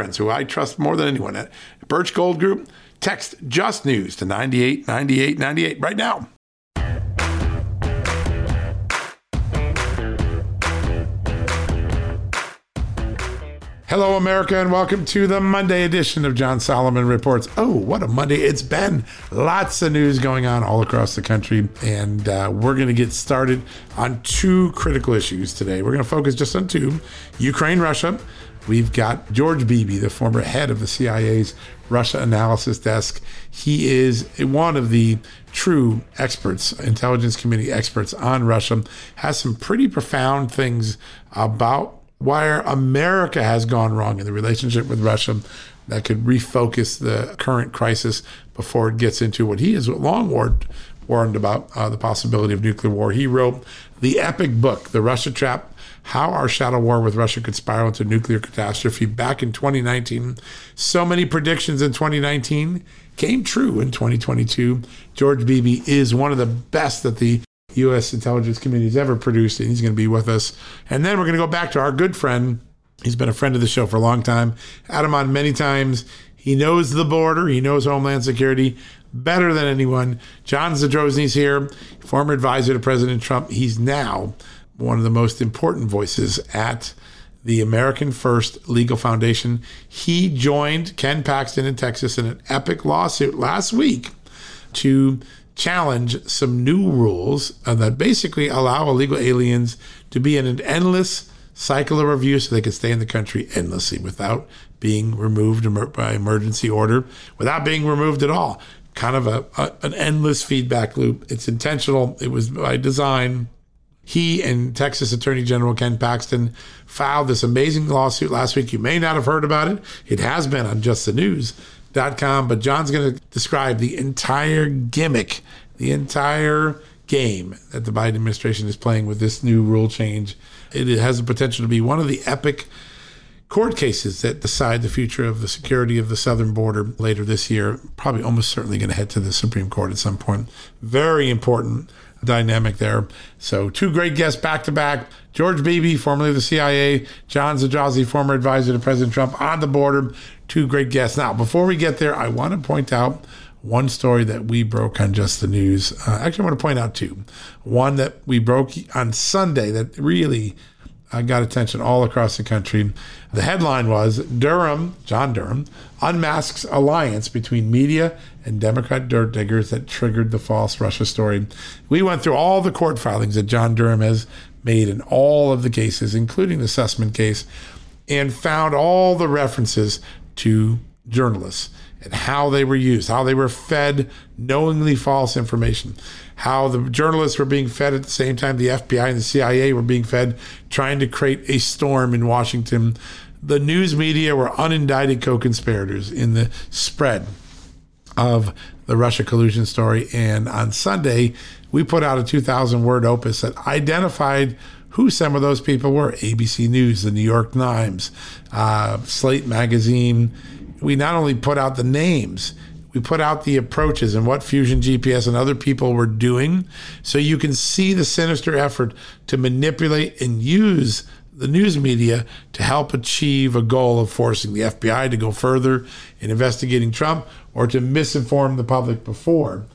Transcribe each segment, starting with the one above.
friends who I trust more than anyone at Birch Gold Group. Text Just News to 989898 right now. Hello, America, and welcome to the Monday edition of John Solomon Reports. Oh, what a Monday it's been! Lots of news going on all across the country, and uh, we're going to get started on two critical issues today. We're going to focus just on two Ukraine, Russia. We've got George Beebe, the former head of the CIA's Russia analysis desk. He is one of the true experts, intelligence community experts on Russia, has some pretty profound things about where America has gone wrong in the relationship with Russia that could refocus the current crisis before it gets into what he has long warned, warned about uh, the possibility of nuclear war. He wrote the epic book, The Russia Trap how our shadow war with Russia could spiral into nuclear catastrophe back in 2019. So many predictions in 2019 came true in 2022. George Beebe is one of the best that the U.S. intelligence community has ever produced, and he's going to be with us. And then we're going to go back to our good friend. He's been a friend of the show for a long time. Had him on many times. He knows the border. He knows Homeland Security better than anyone. John Zadrozny's here, former advisor to President Trump. He's now one of the most important voices at the American First Legal Foundation. He joined Ken Paxton in Texas in an epic lawsuit last week to challenge some new rules uh, that basically allow illegal aliens to be in an endless cycle of review so they can stay in the country endlessly without being removed by emergency order, without being removed at all. Kind of a, a an endless feedback loop. It's intentional. It was by design he and Texas Attorney General Ken Paxton filed this amazing lawsuit last week. You may not have heard about it. It has been on justthenews.com, but John's going to describe the entire gimmick, the entire game that the Biden administration is playing with this new rule change. It has the potential to be one of the epic court cases that decide the future of the security of the southern border later this year. Probably almost certainly going to head to the Supreme Court at some point. Very important dynamic there. So, two great guests back to back. George Beebe, formerly of the CIA, John Zadrozny, former advisor to President Trump on the border. Two great guests. Now, before we get there, I want to point out one story that we broke on Just the News. Uh, actually, I want to point out two. One that we broke on Sunday that really uh, got attention all across the country. The headline was Durham, John Durham, unmasks alliance between media and Democrat dirt diggers that triggered the false Russia story. We went through all the court filings that John Durham has made in all of the cases, including the Sussmann case, and found all the references to journalists and how they were used, how they were fed knowingly false information, how the journalists were being fed at the same time the FBI and the CIA were being fed, trying to create a storm in Washington. The news media were unindicted co conspirators in the spread of the Russia collusion story. And on Sunday, we put out a 2,000 word opus that identified who some of those people were ABC News, the New York Times, uh, Slate Magazine. We not only put out the names, we put out the approaches and what Fusion GPS and other people were doing so you can see the sinister effort to manipulate and use the news media to help achieve a goal of forcing the FBI to go further in investigating Trump or to misinform the public before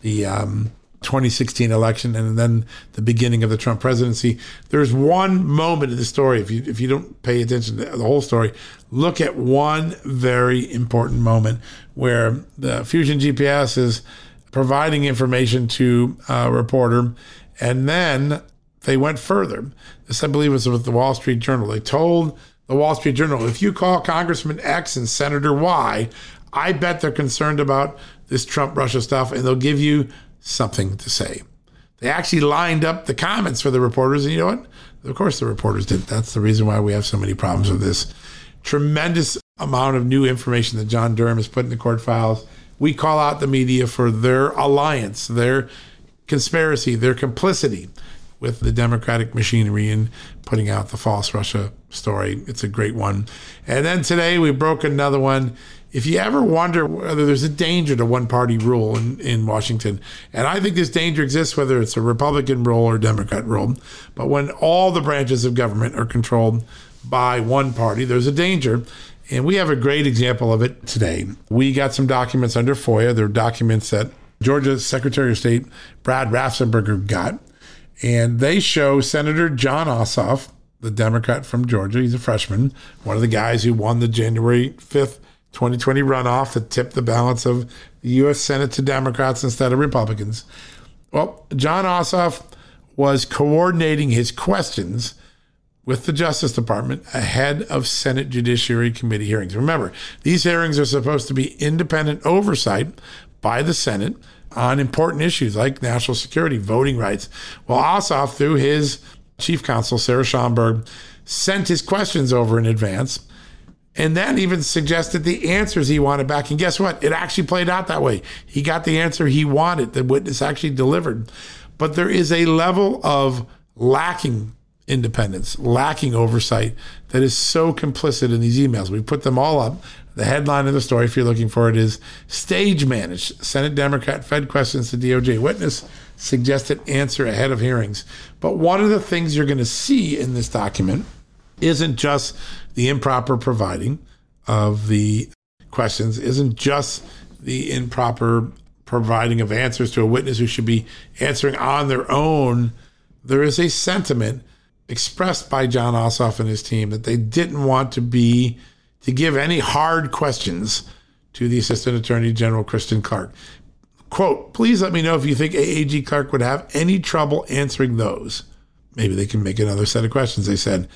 the um, 2016 election and then the beginning of the Trump presidency. There's one moment in the story. If you if you don't pay attention to the whole story, look at one very important moment where the Fusion GPS is providing information to a reporter, and then they went further. This, I believe, was with the Wall Street Journal. They told the Wall Street Journal, if you call Congressman X and Senator Y, I bet they're concerned about this Trump Russia stuff, and they'll give you something to say. They actually lined up the comments for the reporters, and you know what? Of course, the reporters did. That's the reason why we have so many problems with this tremendous amount of new information that John Durham has put in the court files. We call out the media for their alliance, their conspiracy, their complicity with the Democratic machinery in putting out the false Russia story. It's a great one. And then today we broke another one if you ever wonder whether there's a danger to one party rule in, in Washington, and I think this danger exists whether it's a Republican rule or a Democrat rule, but when all the branches of government are controlled by one party, there's a danger. And we have a great example of it today. We got some documents under FOIA. They're documents that Georgia's Secretary of State Brad Raffensperger got. And they show Senator Jon Ossoff, the Democrat from Georgia. He's a freshman, one of the guys who won the January 5th 2020 runoff that tipped the balance of the U.S. Senate to Democrats instead of Republicans. Well, Jon Ossoff was coordinating his questions with the Justice Department ahead of Senate Judiciary Committee hearings. Remember, these hearings are supposed to be independent oversight by the Senate on important issues like national security, voting rights. Well, Ossoff, through his chief counsel, Sarah Schomburg, sent his questions over in advance and then even suggested the answers he wanted back. And guess what? It actually played out that way. He got the answer he wanted, the witness actually delivered. But there is a level of lacking independence, lacking oversight that is so complicit in these emails. We put them all up. The headline of the story, if you're looking for it, is Stage Managed. Senate Democrat fed questions to DOJ witness, suggested answer ahead of hearings. But one of the things you're going to see in this document isn't just the improper providing of the questions, isn't just the improper providing of answers to a witness who should be answering on their own. There is a sentiment expressed by Jon Ossoff and his team that they didn't want to be to give any hard questions to the Assistant Attorney General Kristen Clarke. Quote, please let me know if you think AAG Clarke would have any trouble answering those. Maybe they can make another set of questions, they said.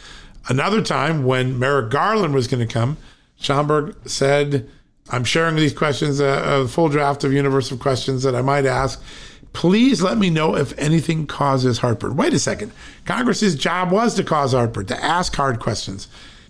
Another time when Merrick Garland was going to come, Schomburg said, I'm sharing these questions, uh, uh, a, a full draft of universal questions that I might ask. Please let me know if anything causes heartburn. Wait a second. Congress's job was to cause heartburn, to ask hard questions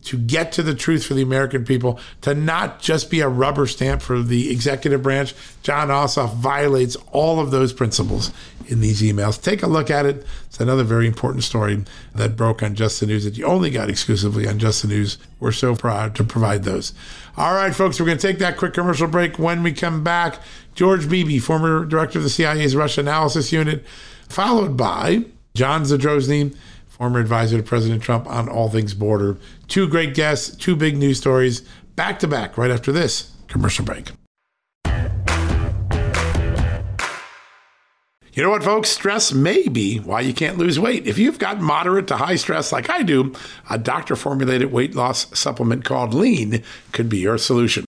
to get to the truth for the American people, to not just be a rubber stamp for the executive branch. Jon Ossoff violates all of those principles in these emails. Take a look at it. It's another very important story that broke on Just the News that you only got exclusively on Just the News. We're so proud to provide those. All right, folks, we're going to take that quick commercial break. When we come back, George Beebe, former director of the CIA's Russia Analysis Unit, followed by John Zadrozny former advisor to President Trump on all things border. Two great guests, two big news stories back to back right after this commercial break. You know what, folks? Stress may be why you can't lose weight. If you've got moderate to high stress like I do, a doctor formulated weight loss supplement called Lean could be your solution.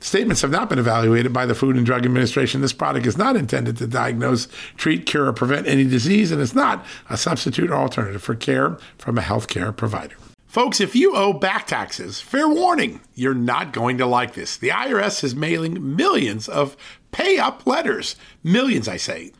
Statements have not been evaluated by the Food and Drug Administration. This product is not intended to diagnose, treat, cure, or prevent any disease, and it's not a substitute or alternative for care from a healthcare provider. Folks, if you owe back taxes, fair warning, you're not going to like this. The IRS is mailing millions of pay up letters. Millions, I say.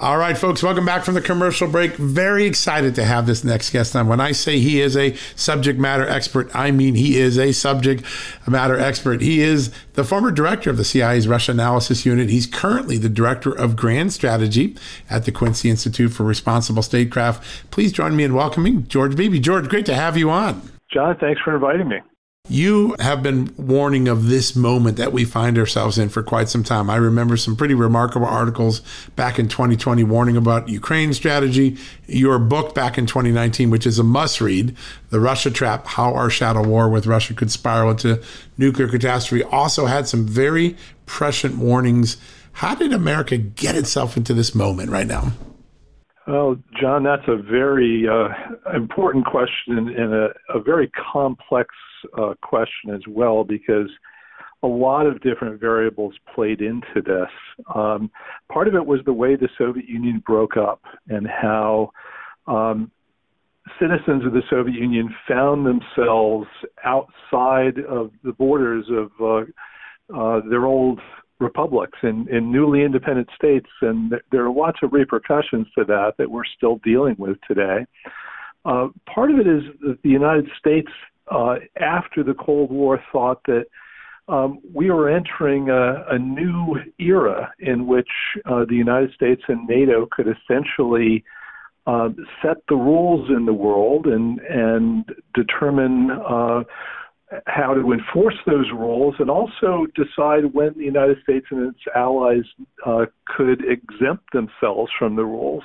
All right, folks, welcome back from the commercial break. Very excited to have this next guest on. When I say he is a subject matter expert, I mean he is a subject matter expert. He is the former director of the CIA's Russia Analysis Unit. He's currently the director of Grand Strategy at the Quincy Institute for Responsible Statecraft. Please join me in welcoming George Beebe. George, great to have you on. John, thanks for inviting me. You have been warning of this moment that we find ourselves in for quite some time. I remember some pretty remarkable articles back in 2020 warning about Ukraine strategy. Your book back in 2019, which is a must read, The Russia Trap How Our Shadow War with Russia Could Spiral into Nuclear Catastrophe, also had some very prescient warnings. How did America get itself into this moment right now? Well, John, that's a very uh, important question and a, a very complex uh, question as well because a lot of different variables played into this. Um, part of it was the way the Soviet Union broke up and how um, citizens of the Soviet Union found themselves outside of the borders of uh, uh, their old republics and, newly independent states, and there are lots of repercussions to that that we're still dealing with today. Uh, part of it is that the United States, uh, after the Cold War, thought that um, we were entering a, a, new era in which uh, the United States and NATO could essentially uh, set the rules in the world and and determine uh, how to enforce those rules and also decide when the United States and its allies uh, could exempt themselves from the rules.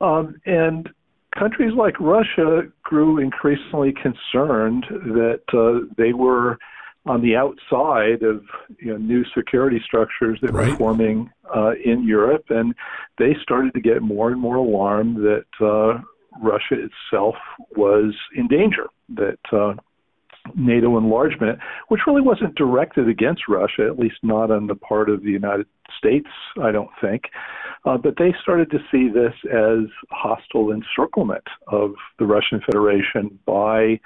Um, and countries like Russia grew increasingly concerned that uh, they were on the outside of you know, new security structures that right. were forming uh, in Europe, and they started to get more and more alarmed that uh, Russia itself was in danger, that uh, NATO enlargement, which really wasn't directed against Russia, at least not on the part of the United States, I don't think. Uh, but they started to see this as hostile encirclement of the Russian Federation by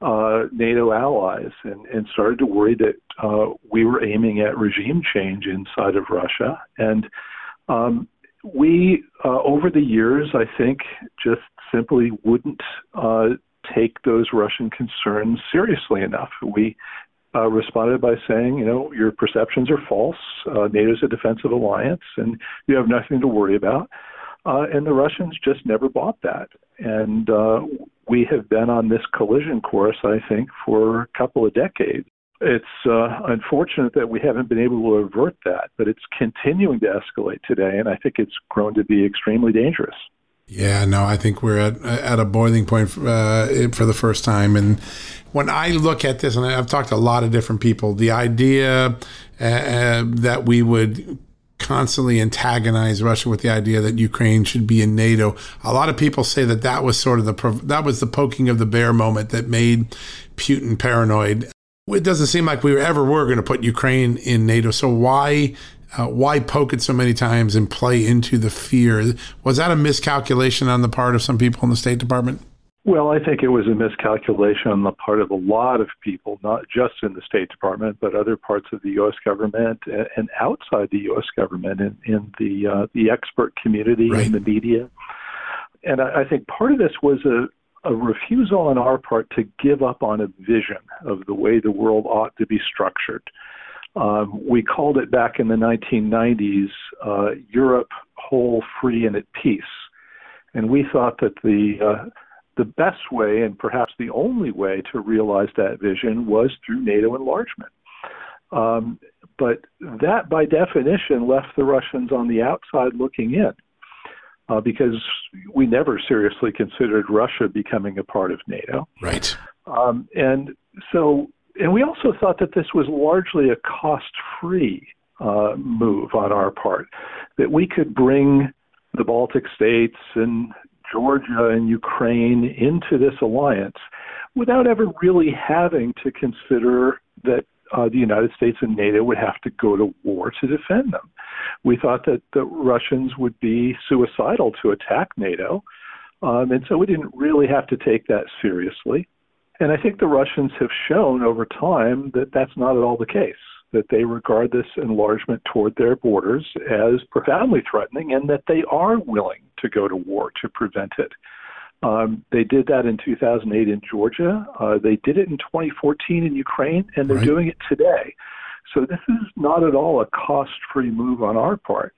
uh, NATO allies and, and started to worry that uh, we were aiming at regime change inside of Russia. And um, we, uh, over the years, I think, just simply wouldn't uh, take those Russian concerns seriously enough. We uh, responded by saying, you know, your perceptions are false. Uh, NATO's a defensive alliance, and you have nothing to worry about. Uh, and the Russians just never bought that. And uh, we have been on this collision course, I think, for a couple of decades. It's uh, unfortunate that we haven't been able to avert that, but it's continuing to escalate today, and I think it's grown to be extremely dangerous. Yeah, no, I think we're at at a boiling point uh, for the first time. And when I look at this, and I've talked to a lot of different people, the idea uh, uh, that we would constantly antagonize Russia with the idea that Ukraine should be in NATO. A lot of people say that that was sort of the that was the poking of the bear moment that made Putin paranoid. It doesn't seem like we ever were going to put Ukraine in NATO. So why uh, why poke it so many times and play into the fear? Was that a miscalculation on the part of some people in the State Department? Well, I think it was a miscalculation on the part of a lot of people, not just in the State Department, but other parts of the U.S. government and outside the U.S. government, in, in the uh, the expert community right. and the media. And I, I think part of this was a, a refusal on our part to give up on a vision of the way the world ought to be structured. Um, we called it back in the 1990s uh, Europe whole, free, and at peace. And we thought that the uh, the best way, and perhaps the only way, to realize that vision was through NATO enlargement. Um, but that, by definition, left the Russians on the outside looking in, uh, because we never seriously considered Russia becoming a part of NATO. Right. Um, and so, and we also thought that this was largely a cost-free uh, move on our part, that we could bring the Baltic states and Georgia and Ukraine into this alliance without ever really having to consider that uh, the United States and NATO would have to go to war to defend them. We thought that the Russians would be suicidal to attack NATO, um, and so we didn't really have to take that seriously. And I think the Russians have shown over time that that's not at all the case that they regard this enlargement toward their borders as profoundly threatening and that they are willing to go to war to prevent it. Um, they did that in 2008 in Georgia. Uh, they did it in 2014 in Ukraine, and they're right. doing it today. So this is not at all a cost-free move on our part.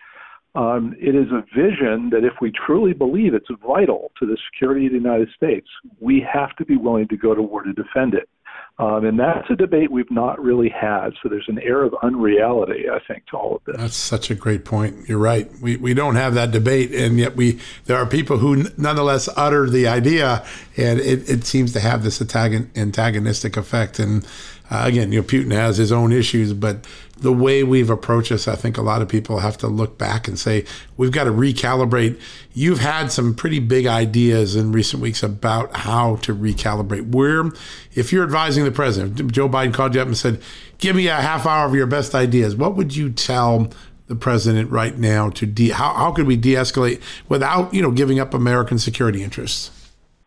Um, it is a vision that if we truly believe it's vital to the security of the United States, we have to be willing to go to war to defend it. Um, and that's a debate we've not really had. So there's an air of unreality, I think, to all of this. That's such a great point. You're right. We, we don't have that debate, and yet we there are people who nonetheless utter the idea, and it, it seems to have this antagonistic effect. And uh, again, you know, Putin has his own issues, but the way we've approached this, I think a lot of people have to look back and say, we've got to recalibrate. You've had some pretty big ideas in recent weeks about how to recalibrate. Where, if you're advising the president, Joe Biden called you up and said, give me a half hour of your best ideas, what would you tell the president right now to de- how, how could we de-escalate without, you know, giving up American security interests?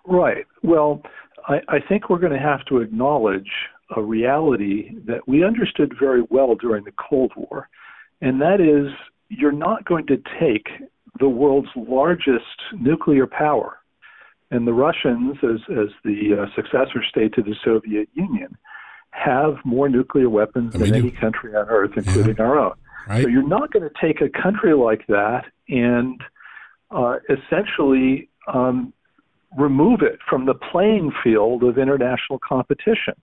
Right. Well, I, I think we're going to have to acknowledge a reality that we understood very well during the Cold War, and that is you're not going to take the world's largest nuclear power, and the Russians, as, as the uh, successor state to the Soviet Union, have more nuclear weapons than any country on earth, including yeah. our own. Right. So you're not going to take a country like that and uh, essentially um, remove it from the playing field of international competition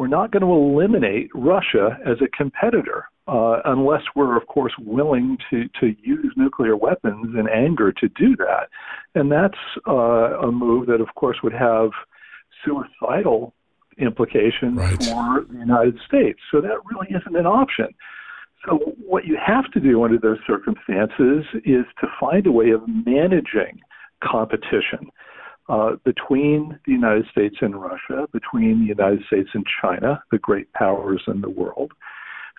we're not going to eliminate Russia as a competitor uh, unless we're, of course, willing to, to use nuclear weapons in anger to do that. And that's uh, a move that, of course, would have suicidal implications right. for the United States. So that really isn't an option. So, what you have to do under those circumstances is to find a way of managing competition uh, between the United States and Russia, between the United States and China, the great powers in the world,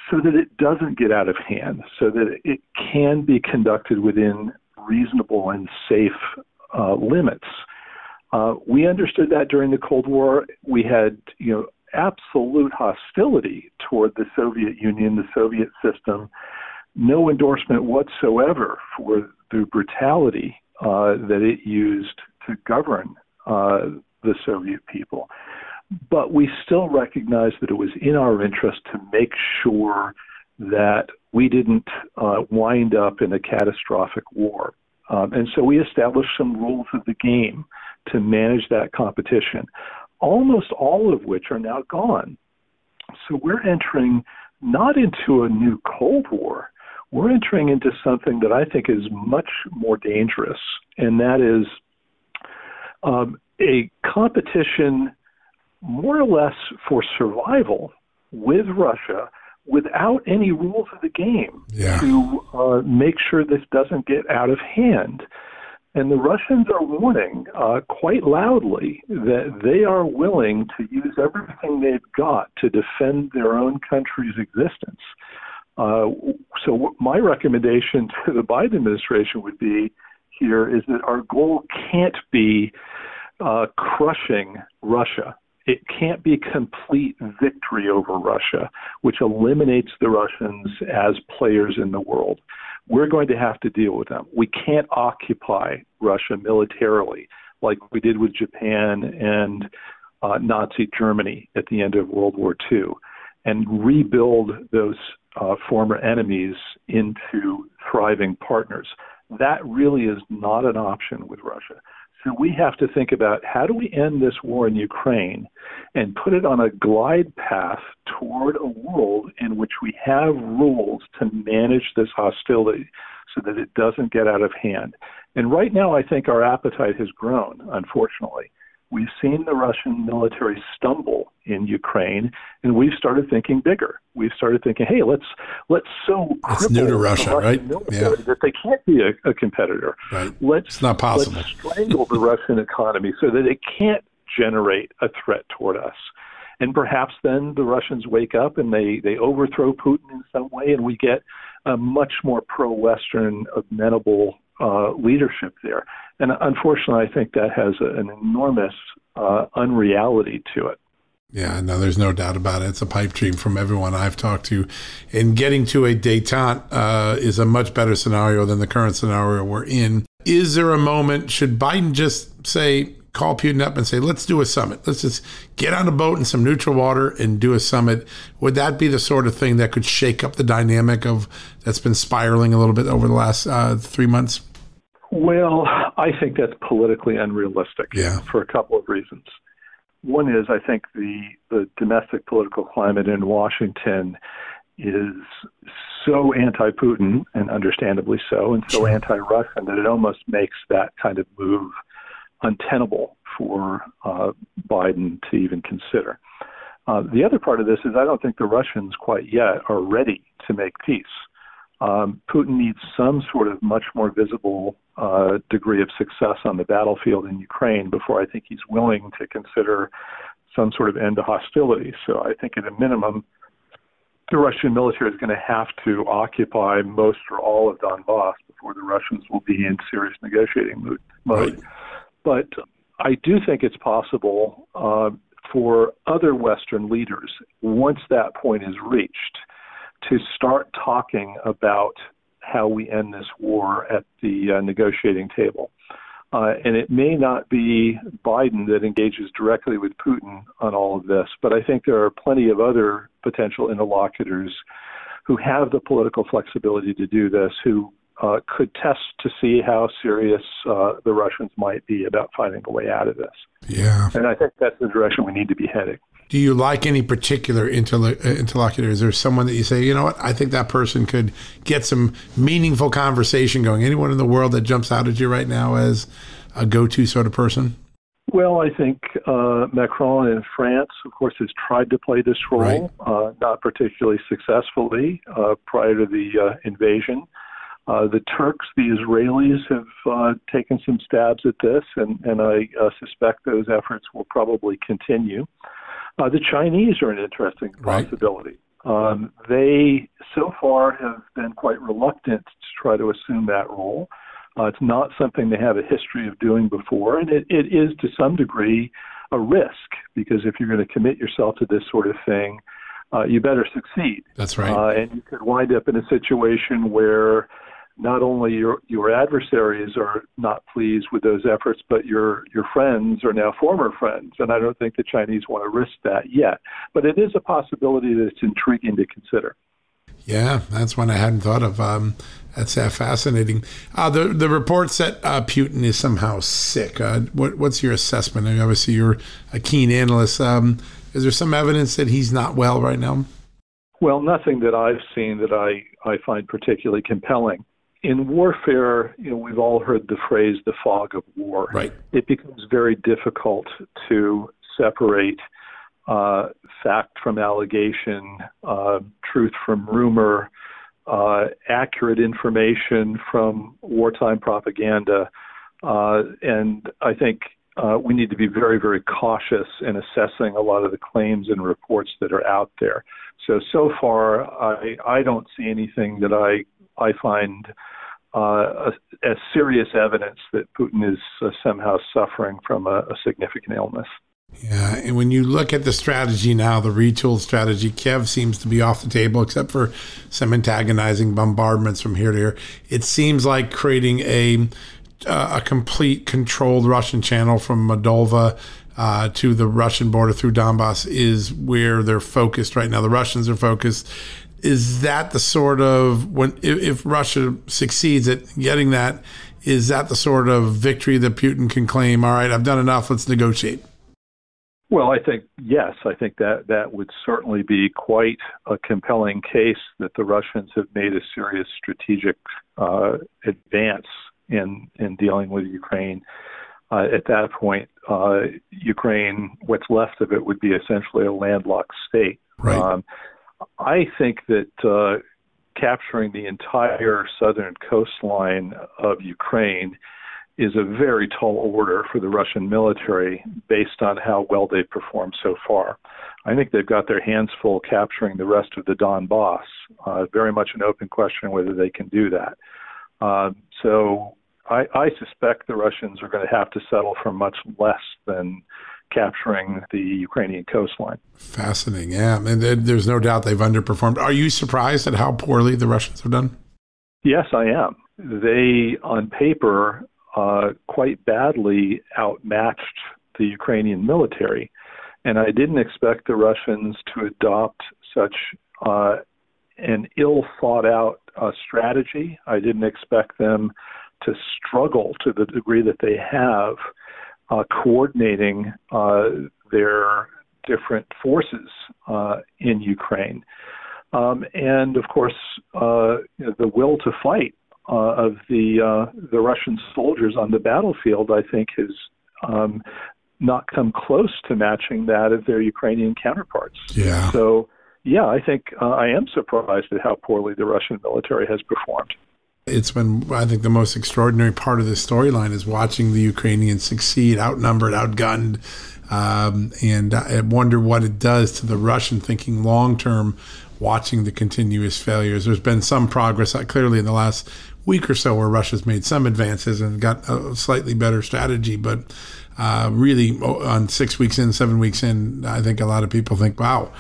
so that it doesn't get out of hand, so that it can be conducted within reasonable and safe uh, limits. Uh, we understood that during the Cold War. We had, you know, absolute hostility toward the Soviet Union, the Soviet system, no endorsement whatsoever for the brutality uh, that it used to govern uh, the Soviet people. But we still recognize that it was in our interest to make sure that we didn't uh, wind up in a catastrophic war. Um, and so we established some rules of the game to manage that competition, almost all of which are now gone. So we're entering not into a new Cold War, we're entering into something that I think is much more dangerous, and that is um, a competition more or less for survival with Russia without any rules of the game yeah. to uh, make sure this doesn't get out of hand. And the Russians are warning uh, quite loudly that they are willing to use everything they've got to defend their own country's existence. Uh, so, my recommendation to the Biden administration would be here is that our goal can't be uh, crushing Russia. It can't be complete victory over Russia, which eliminates the Russians as players in the world. We're going to have to deal with them. We can't occupy Russia militarily like we did with Japan and uh, Nazi Germany at the end of World War II. and rebuild those uh, former enemies into thriving partners. That really is not an option with Russia. So we have to think about how do we end this war in Ukraine and put it on a glide path toward a world in which we have rules to manage this hostility so that it doesn't get out of hand. And right now, I think our appetite has grown, unfortunately. We've seen the Russian military stumble in Ukraine, and we've started thinking bigger. We've started thinking, hey, let's let's so it's new to Russia, right? Yeah. that they can't be a, a competitor. Right. Let's it's not possible. Let's strangle the Russian economy so that it can't generate a threat toward us. And perhaps then the Russians wake up and they they overthrow Putin in some way, and we get a much more pro-Western, amenable uh, leadership there. And unfortunately, I think that has a, an enormous uh, unreality to it. Yeah, no, there's no doubt about it. It's a pipe dream from everyone I've talked to. And getting to a detente uh, is a much better scenario than the current scenario we're in. Is there a moment, should Biden just say, call Putin up and say, let's do a summit. Let's just get on a boat in some neutral water and do a summit. Would that be the sort of thing that could shake up the dynamic of that's been spiraling a little bit over the last uh, three months? Well, I think that's politically unrealistic yeah. for a couple of reasons. One is I think the, the domestic political climate in Washington is so anti Putin, and understandably so, and so anti Russian that it almost makes that kind of move untenable for uh, Biden to even consider. Uh, the other part of this is I don't think the Russians quite yet are ready to make peace. Um, Putin needs some sort of much more visible uh, degree of success on the battlefield in Ukraine before I think he's willing to consider some sort of end to hostility. So I think at a minimum, the Russian military is going to have to occupy most or all of Donbass before the Russians will be in serious negotiating mood, mode. Right. But I do think it's possible uh, for other Western leaders, once that point is reached, to start talking about how we end this war at the uh, negotiating table. Uh, and it may not be Biden that engages directly with Putin on all of this, but I think there are plenty of other potential interlocutors who have the political flexibility to do this, who uh, could test to see how serious uh, the Russians might be about finding a way out of this. Yeah. And I think that's the direction we need to be heading. Do you like any particular uh, interlocutor? Is there someone that you say, you know what, I think that person could get some meaningful conversation going? Anyone in the world that jumps out at you right now as a go to sort of person? Well, I think uh, Macron in France, of course, has tried to play this role, right. uh, not particularly successfully uh, prior to the uh, invasion. Uh, the Turks, the Israelis have uh, taken some stabs at this, and, and I uh, suspect those efforts will probably continue. Uh, the Chinese are an interesting right. possibility. Um, they so far have been quite reluctant to try to assume that role. Uh, it's not something they have a history of doing before, and it, it is to some degree a risk because if you're going to commit yourself to this sort of thing, uh, you better succeed. That's right. Uh, and you could wind up in a situation where not only your your adversaries are not pleased with those efforts, but your your friends are now former friends, and I don't think the Chinese want to risk that yet. But it is a possibility that it's intriguing to consider. Yeah, that's one I hadn't thought of. Um, that's uh, fascinating. Uh, the the reports that uh, Putin is somehow sick. Uh, what what's your assessment? I mean, obviously, you're a keen analyst. Um, is there some evidence that he's not well right now? Well, nothing that I've seen that I, I find particularly compelling in warfare, you know, we've all heard the phrase "the fog of war." Right. It becomes very difficult to separate uh, fact from allegation, uh, truth from rumor, uh, accurate information from wartime propaganda, uh, and I think uh, we need to be very, very cautious in assessing a lot of the claims and reports that are out there. So so far, I I don't see anything that I I find uh, as serious evidence that Putin is uh, somehow suffering from a, a, significant illness. Yeah, and when you look at the strategy now, the retooled strategy, Kiev seems to be off the table except for some antagonizing bombardments from here to here. It seems like creating a uh, a complete controlled Russian channel from Moldova uh, to the Russian border through Donbass is where they're focused right now. The Russians are focused. Is that the sort of when if, if Russia succeeds at getting that? Is that the sort of victory that Putin can claim? All right, I've done enough. Let's negotiate. Well, I think yes, I think that that would certainly be quite a compelling case that the Russians have made a serious strategic uh, advance in in dealing with Ukraine. Uh, at that point, uh, Ukraine, what's left of it, would be essentially a landlocked state. Right. Um, I think that uh, capturing the entire southern coastline of Ukraine is a very tall order for the Russian military based on how well they've performed so far. I think they've got their hands full capturing the rest of the Donbass. Uh, very much an open question whether they can do that. Uh, so I, I suspect the Russians are going to have to settle for much less than capturing the Ukrainian coastline. Fascinating, yeah. And there's no doubt they've underperformed. Are you surprised at how poorly the Russians have done? Yes, I am. They, on paper, uh, quite badly outmatched the Ukrainian military. And I didn't expect the Russians to adopt such uh, an ill thought out uh, strategy. I didn't expect them to struggle to the degree that they have uh, coordinating uh, their different forces uh, in Ukraine. Um, and of course, uh, the will to fight uh, of the uh, the Russian soldiers on the battlefield, I think, has um, not come close to matching that of their Ukrainian counterparts. Yeah. So, yeah, I think I am surprised at how poorly the Russian military has performed it's been I think the most extraordinary part of this storyline is watching the Ukrainians succeed, outnumbered, outgunned, um, and I wonder what it does to the Russian thinking long term. Watching the continuous failures, there's been some progress uh, clearly in the last week or so where Russia's made some advances and got a slightly better strategy, but uh, really on six weeks in, seven weeks in, I think a lot of people think, wow,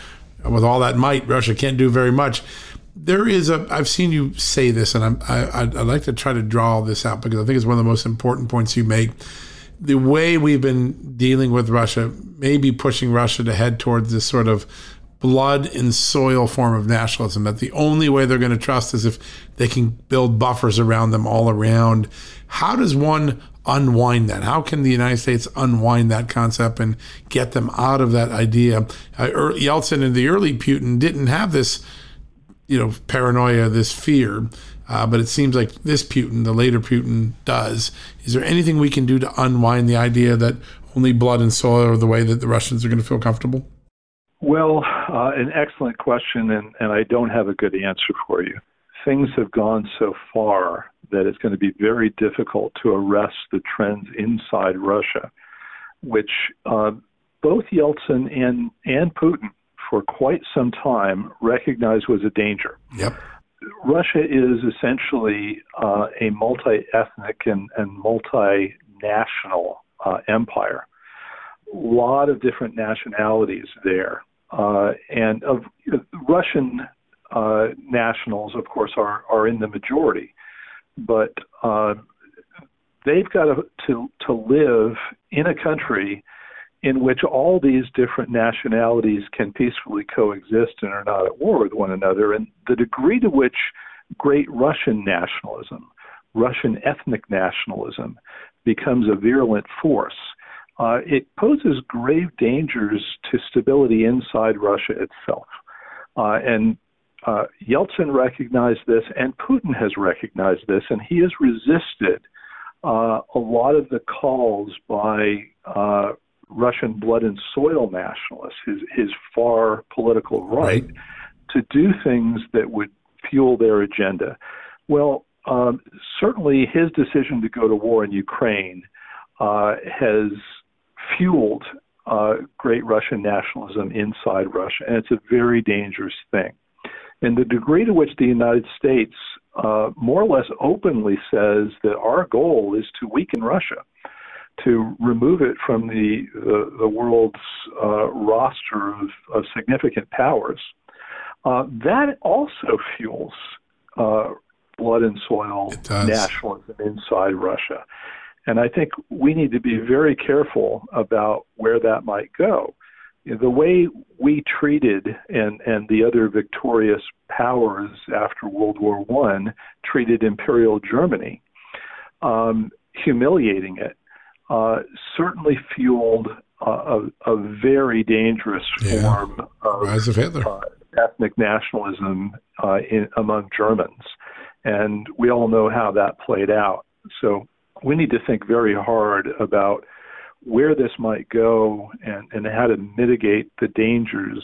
with all that might, Russia can't do very much there is a i've seen you say this and I'm, I, i'd like to try to draw this out because i think it's one of the most important points you make. The way we've been dealing with russia may be pushing russia to head towards this sort of blood and soil form of nationalism that the only way they're going to trust is if they can build buffers around them all around. How does one unwind that? How can the united states unwind that concept and get them out of that idea? Uh, yeltsin and the early putin didn't have this you know paranoia, this fear. Uh, but it seems like this Putin, the later Putin, does. Is there anything we can do to unwind the idea that only blood and soil are the way that the Russians are going to feel comfortable? Well, uh, an excellent question, and, and I don't have a good answer for you. Things have gone so far that it's going to be very difficult to arrest the trends inside Russia, which uh, both Yeltsin and, and Putin for quite some time recognized was a danger. Yep. Russia is essentially uh, a multi ethnic and, and multinational uh, empire. A lot of different nationalities there. Uh, and of you know, Russian uh, nationals, of course, are, are in the majority. But uh, they've got to, to, to live in a country in which all these different nationalities can peacefully coexist and are not at war with one another. And the degree to which great Russian nationalism, Russian ethnic nationalism, becomes a virulent force, uh, it poses grave dangers to stability inside Russia itself. Uh, and uh, Yeltsin recognized this, and Putin has recognized this, and he has resisted uh, a lot of the calls by uh, Russian blood and soil nationalists, his, his far political right, right, to do things that would fuel their agenda. Well, um, certainly his decision to go to war in Ukraine uh, has fueled uh, great Russian nationalism inside Russia, and it's a very dangerous thing. And the degree to which the United States uh, more or less openly says that our goal is to weaken Russia to remove it from the the, the world's uh, roster of, of, significant powers. Uh, that also fuels uh, blood and soil nationalism inside Russia. And I think we need to be very careful about where that might go. The way we treated and, and the other victorious powers after World War One treated Imperial Germany, um, humiliating it, uh, certainly fueled a, a, very dangerous yeah. form of, Rise of Hitler. Uh, ethnic nationalism uh, in, among Germans. And we all know how that played out. So we need to think very hard about where this might go and, and how to mitigate the dangers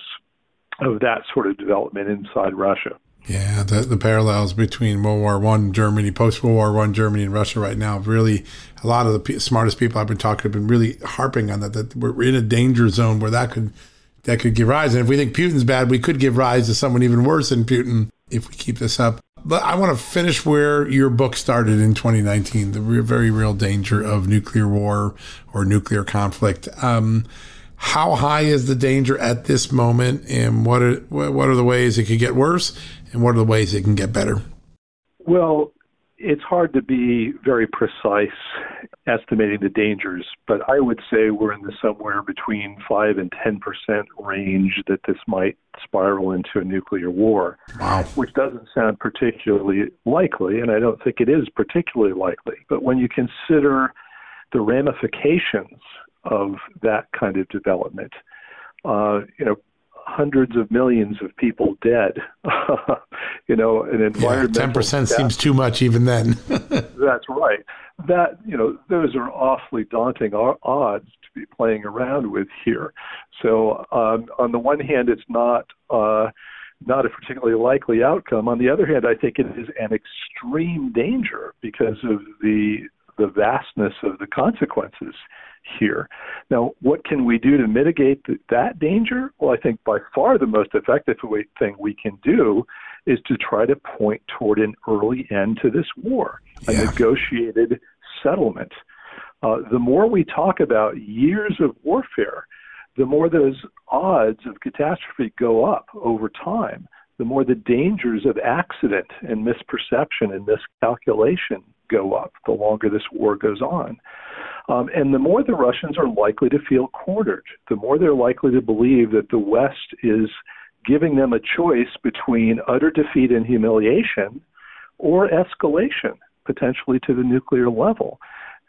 of that sort of development inside Russia. Yeah, the, the parallels between World War One Germany, post World War One Germany, and Russia right now. Really, a lot of the p- smartest people I've been talking to have been really harping on that. That we're in a danger zone where that could that could give rise. And if we think Putin's bad, we could give rise to someone even worse than Putin if we keep this up. But I want to finish where your book started in 2019: the re- very real danger of nuclear war or nuclear conflict. Um, how high is the danger at this moment, and what are what are the ways it could get worse, and what are the ways it can get better? Well, it's hard to be very precise estimating the dangers, but I would say we're in the somewhere between 5 and 10% range that this might spiral into a nuclear war. Wow. Which doesn't sound particularly likely, and I don't think it is particularly likely. But when you consider the ramifications of that kind of development, uh, you know, hundreds of millions of people dead. you know, an environment. Ten percent seems too much even then. that's right. That you know, those are awfully daunting odds to be playing around with here. So um, on the one hand, it's not. Uh, not a particularly likely outcome. On the other hand, I think it is an extreme danger because of the the vastness of the consequences here. Now, what can we do to mitigate th- that danger? Well, I think by far the most effective thing we can do is to try to point toward an early end to this war, a yeah. negotiated settlement. Uh, the more we talk about years of warfare, the more those odds of catastrophe go up over time, the more the dangers of accident and misperception and miscalculation go up the longer this war goes on. Um, and the more the Russians are likely to feel cornered, the more they're likely to believe that the West is giving them a choice between utter defeat and humiliation or escalation, potentially to the nuclear level.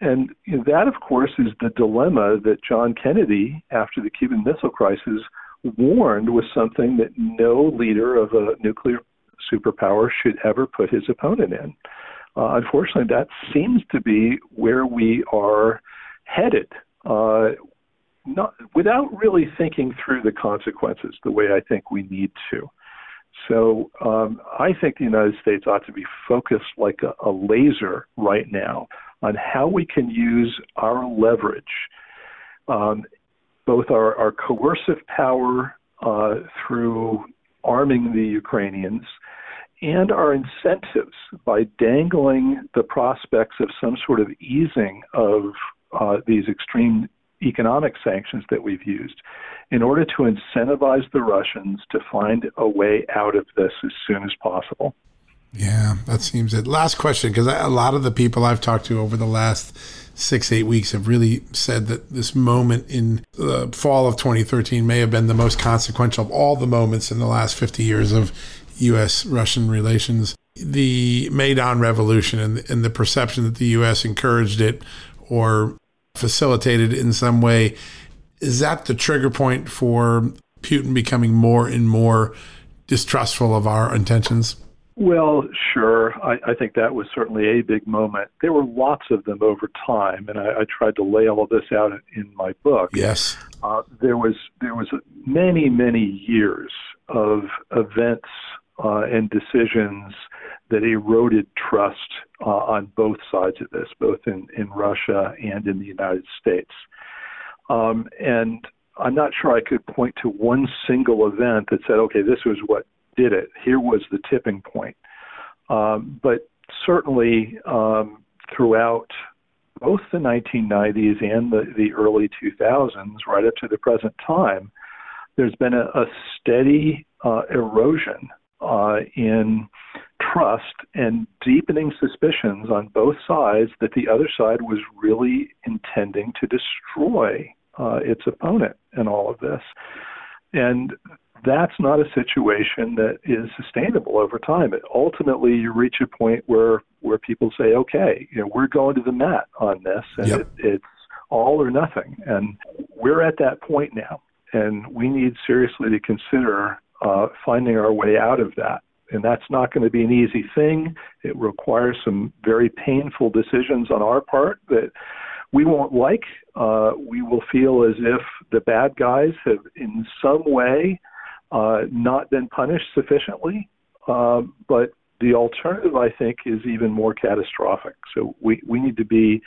And you know, that, of course, is the dilemma that John Kennedy, after the Cuban Missile Crisis, warned was something that no leader of a nuclear superpower should ever put his opponent in uh, unfortunately, that seems to be where we are headed. Uh, not without really thinking through the consequences the way I think we need to. So um, I think the United States ought to be focused like a, a laser right now on how we can use our leverage, um, both our, our coercive power uh, through arming the Ukrainians and our incentives by dangling the prospects of some sort of easing of uh, these extreme economic sanctions that we've used in order to incentivize the Russians to find a way out of this as soon as possible. Yeah, that seems it. Last question, because a lot of the people I've talked to over the last six, eight weeks have really said that this moment in the fall of 2013 may have been the most consequential of all the moments in the last 50 years of U.S. Russian relations. The Maidan Revolution and, and the perception that the U.S. encouraged it or facilitated in some way is that the trigger point for Putin becoming more and more distrustful of our intentions? Well, sure. I, I think that was certainly a big moment. There were lots of them over time, and I, I tried to lay all of this out in my book. Yes. Uh, there was there was many many years of events uh, and decisions that eroded trust uh, on both sides of this, both in, in Russia and in the United States. Um, and I'm not sure I could point to one single event that said, okay, this was what did it. Here was the tipping point. Um, but certainly um, throughout both the 1990s and the, the early 2000s, right up to the present time, there's been a, a steady uh, erosion uh, in trust and deepening suspicions on both sides that the other side was really intending to destroy uh, its opponent in all of this. And that's not a situation that is sustainable over time. It, ultimately, you reach a point where where people say, "Okay, you know, we're going to the mat on this, and yep. it, it's all or nothing." And we're at that point now, and we need seriously to consider uh, finding our way out of that. And that's not going to be an easy thing. It requires some very painful decisions on our part that we won't like. Uh, we will feel as if the bad guys have, in some way, uh, not been punished sufficiently. Uh, but the alternative, I think, is even more catastrophic. So we, we need to be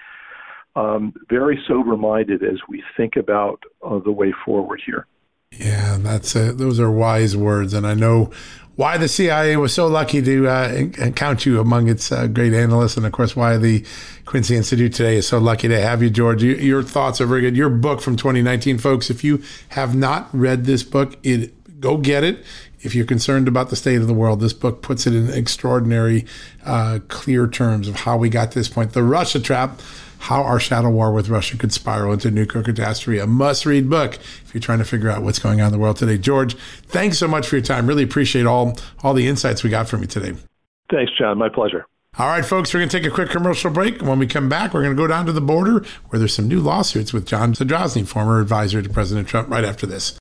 um, very sober minded as we think about uh, the way forward here. Yeah, that's a, those are wise words, and I know why the CIA was so lucky to uh, count you among its uh, great analysts, and of course why the Quincy Institute today is so lucky to have you, George. You, your thoughts are very good. Your book from 2019, folks. If you have not read this book, it go get it. If you're concerned about the state of the world, this book puts it in extraordinary, uh, clear terms of how we got to this point. The Russia Trap how Our Shadow War with Russia Could Spiral into Nuclear Catastrophe, a must read book if you're trying to figure out what's going on in the world today. George, thanks so much for your time. Really appreciate all, all the insights we got from you today. Thanks, John. My pleasure. All right, folks, we're going to take a quick commercial break. When we come back, we're going to go down to the border where there's some new lawsuits with John Zadrozny, former advisor to President Trump, right after this.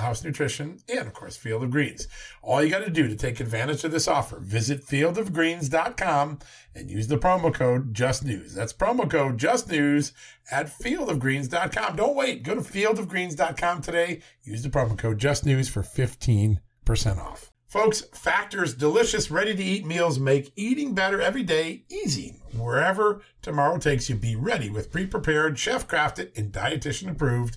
House Nutrition, and of course, Field of Greens. All you got to do to take advantage of this offer, visit fieldofgreens.com and use the promo code JustNews. That's promo code JustNews at fieldofgreens.com. Don't wait. Go to fieldofgreens.com today. Use the promo code JustNews for 15% off. Folks, Factor's delicious, ready to eat meals make eating better every day easy. Wherever tomorrow takes you, be ready with pre prepared, chef crafted, and dietitian approved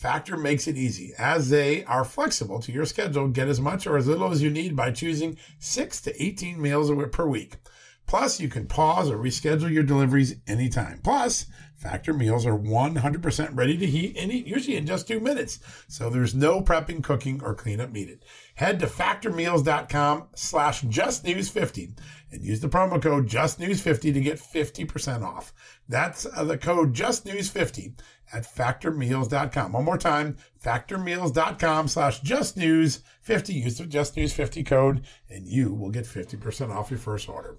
Factor makes it easy as they are flexible to your schedule. Get as much or as little as you need by choosing 6 to 18 meals per week. Plus, you can pause or reschedule your deliveries anytime. Plus, Factor meals are 100% ready to heat and eat, usually in just two minutes. So there's no prepping, cooking, or cleanup needed. Head to factormeals.com slash justnews50 and use the promo code justnews50 to get 50% off. That's uh, the code justnews50 at factormeals.com. One more time, factormeals.com slash justnews50. Use the justnews50 code and you will get 50% off your first order.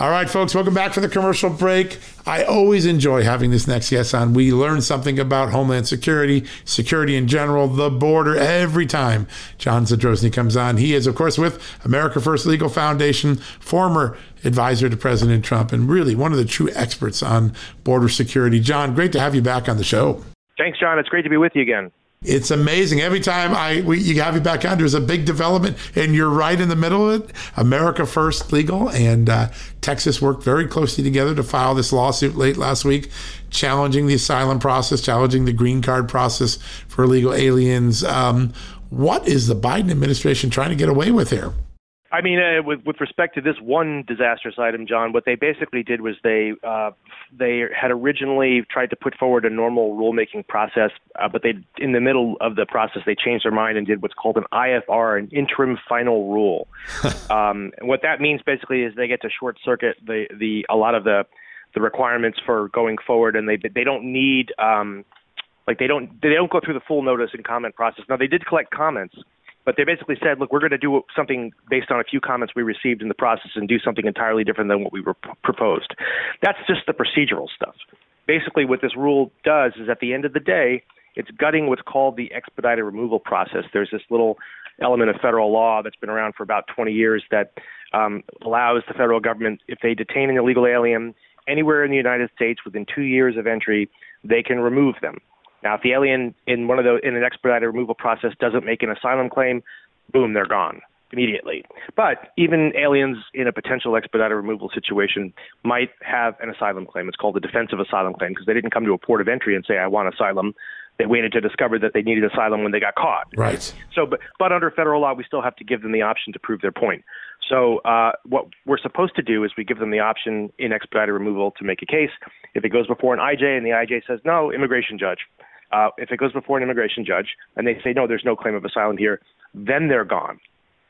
All right, folks, welcome back for the commercial break. I always enjoy having this next guest on. We learn something about Homeland Security, security in general, the border every time John Zadrozny comes on. He is, of course, with America First Legal Foundation, former advisor to President Trump, and really one of the true experts on border security. John, great to have you back on the show. Thanks, John. It's great to be with you again. It's amazing. Every time I we, you have you back on, there's a big development, and you're right in the middle of it. America First Legal and uh, Texas worked very closely together to file this lawsuit late last week, challenging the asylum process, challenging the green card process for illegal aliens. Um, what is the Biden administration trying to get away with here? I mean, uh, with with respect to this one disastrous item, John, what they basically did was they uh, they had originally tried to put forward a normal rulemaking process, uh, but they in the middle of the process they changed their mind and did what's called an IFR, an interim final rule. um, what that means basically is they get to short circuit the the a lot of the the requirements for going forward, and they they don't need um, like they don't they don't go through the full notice and comment process. Now they did collect comments but they basically said, look, we're going to do something based on a few comments we received in the process and do something entirely different than what we were p- proposed. That's just the procedural stuff. Basically, what this rule does is at the end of the day, it's gutting what's called the expedited removal process. There's this little element of federal law that's been around for about 20 years that um, allows the federal government, if they detain an illegal alien anywhere in the United States within two years of entry, they can remove them. Now, if the alien in one of the in an expedited removal process doesn't make an asylum claim, boom, they're gone immediately. But even aliens in a potential expedited removal situation might have an asylum claim. It's called a defensive asylum claim because they didn't come to a port of entry and say, I want asylum. They waited to discover that they needed asylum when they got caught. Right. So, but, but under federal law, we still have to give them the option to prove their point. So, uh, what we're supposed to do is we give them the option in expedited removal to make a case. If it goes before an IJ and the IJ says no, immigration judge. Uh, if it goes before an immigration judge and they say no, there's no claim of asylum here, then they're gone.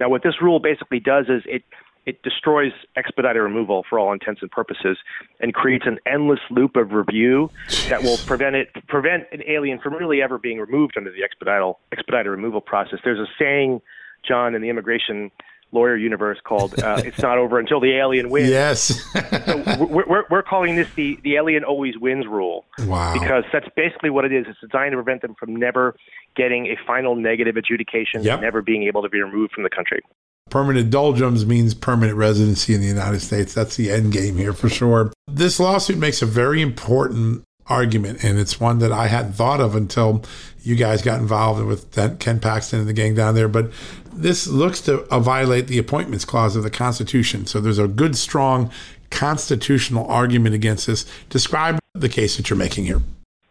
Now, what this rule basically does is it it destroys expedited removal for all intents and purposes and creates an endless loop of review Jeez. that will prevent it prevent an alien from really ever being removed under the expedited expedited removal process. There's a saying, John, in the immigration lawyer universe called uh, "It's Not Over Until the Alien Wins." Yes. so we're, we're, we're calling this the the alien always wins rule. Wow. Because that's basically what it is. It's designed to prevent them from never getting a final negative adjudication, yep. never being able to be removed from the country. Permanent doldrums means permanent residency in the United States. That's the end game here for sure. This lawsuit makes a very important argument, and it's one that I hadn't thought of until you guys got involved with Ken Paxton and the gang down there. But this looks to uh, violate the appointments clause of the Constitution. So there's a good, strong constitutional argument against this. Describe the case that you're making here.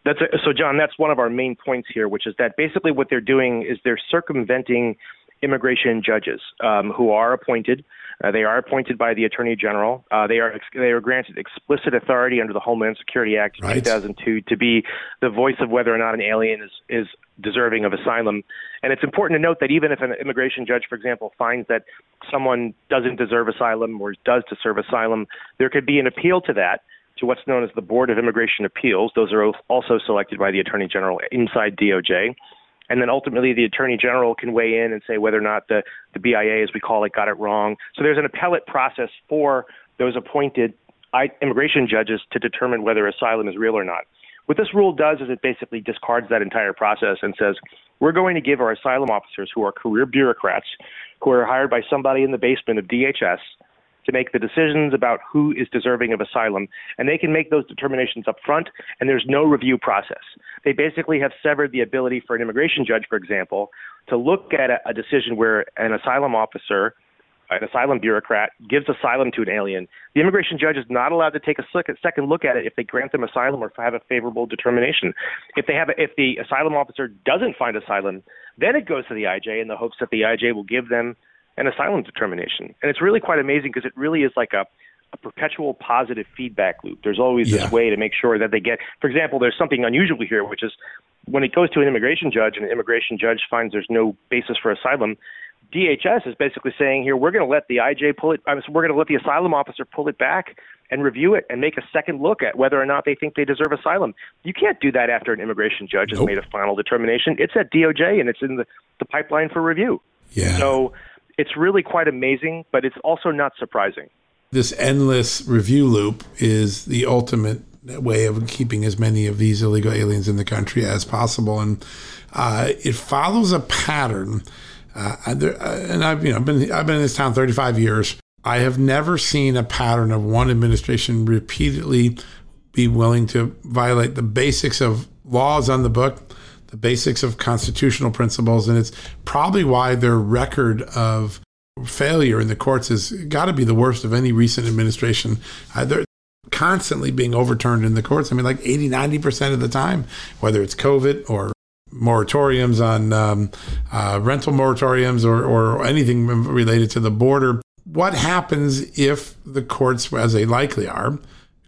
That's a, so, John. That's one of our main points here, which is that basically what they're doing is they're circumventing immigration judges um, who are appointed. Uh, they are appointed by the Attorney General. Uh, they are they are granted explicit authority under the Homeland Security Act of right. 2002 to be the voice of whether or not an alien is is deserving of asylum. And it's important to note that even if an immigration judge, for example, finds that someone doesn't deserve asylum or does deserve asylum, there could be an appeal to that to what's known as the Board of Immigration Appeals. Those are also selected by the Attorney General inside DOJ. And then ultimately, the Attorney General can weigh in and say whether or not the, the BIA, as we call it, got it wrong. So there's an appellate process for those appointed immigration judges to determine whether asylum is real or not. What this rule does is it basically discards that entire process and says, we're going to give our asylum officers who are career bureaucrats, who are hired by somebody in the basement of DHS, to make the decisions about who is deserving of asylum, and they can make those determinations up front, and there's no review process. They basically have severed the ability for an immigration judge, for example, to look at a, a decision where an asylum officer an asylum bureaucrat gives asylum to an alien, the immigration judge is not allowed to take a second look at it if they grant them asylum or have a favorable determination. If they have, a, if the asylum officer doesn't find asylum, then it goes to the IJ in the hopes that the IJ will give them an asylum determination. And it's really quite amazing because it really is like a, a perpetual positive feedback loop. There's always yeah. this way to make sure that they get, for example, there's something unusual here, which is when it goes to an immigration judge and an immigration judge finds there's no basis for asylum, DHS is basically saying here we're going to let the IJ pull it. we're going to let the asylum officer pull it back and review it and make a second look at whether or not they think they deserve asylum. You can't do that after an immigration judge nope. has made a final determination. It's at DOJ and it's in the, the pipeline for review. Yeah. So it's really quite amazing, but it's also not surprising. this endless review loop is the ultimate way of keeping as many of these illegal aliens in the country as possible. And uh, it follows a pattern. Uh, and I've you know been I've been in this town 35 years. I have never seen a pattern of one administration repeatedly be willing to violate the basics of laws on the book, the basics of constitutional principles, and it's probably why their record of failure in the courts has got to be the worst of any recent administration. Uh, they're constantly being overturned in the courts. I mean, like 80, 90% of the time, whether it's COVID or moratoriums on um, uh, rental moratoriums or, or anything related to the border. What happens if the courts, as they likely are,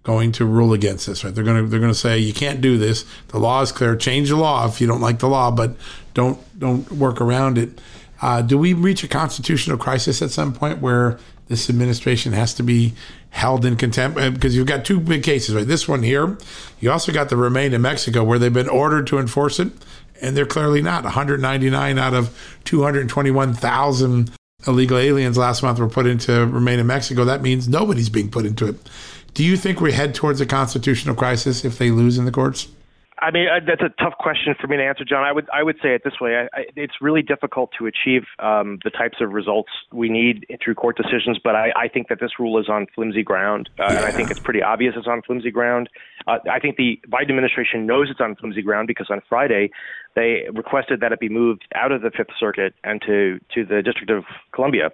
going to rule against this? Right? They're going to they're going to say you can't do this. The law is clear. Change the law if you don't like the law, but don't don't work around it. Uh, do we reach a constitutional crisis at some point where this administration has to be held in contempt? Uh, because you've got two big cases, right? This one here. You also got the Remain in Mexico, where they've been ordered to enforce it, and they're clearly not. 199 out of 221,000 illegal aliens last month were put into Remain in Mexico. That means nobody's being put into it. Do you think we head towards a constitutional crisis if they lose in the courts? I mean, uh, that's a tough question for me to answer, John. I would I would say it this way: I, I, it's really difficult to achieve um, the types of results we need through court decisions. But I, I think that this rule is on flimsy ground, uh, yeah. and I think it's pretty obvious it's on flimsy ground. Uh, I think the Biden administration knows it's on flimsy ground because on Friday they requested that it be moved out of the Fifth Circuit and to to the District of Columbia.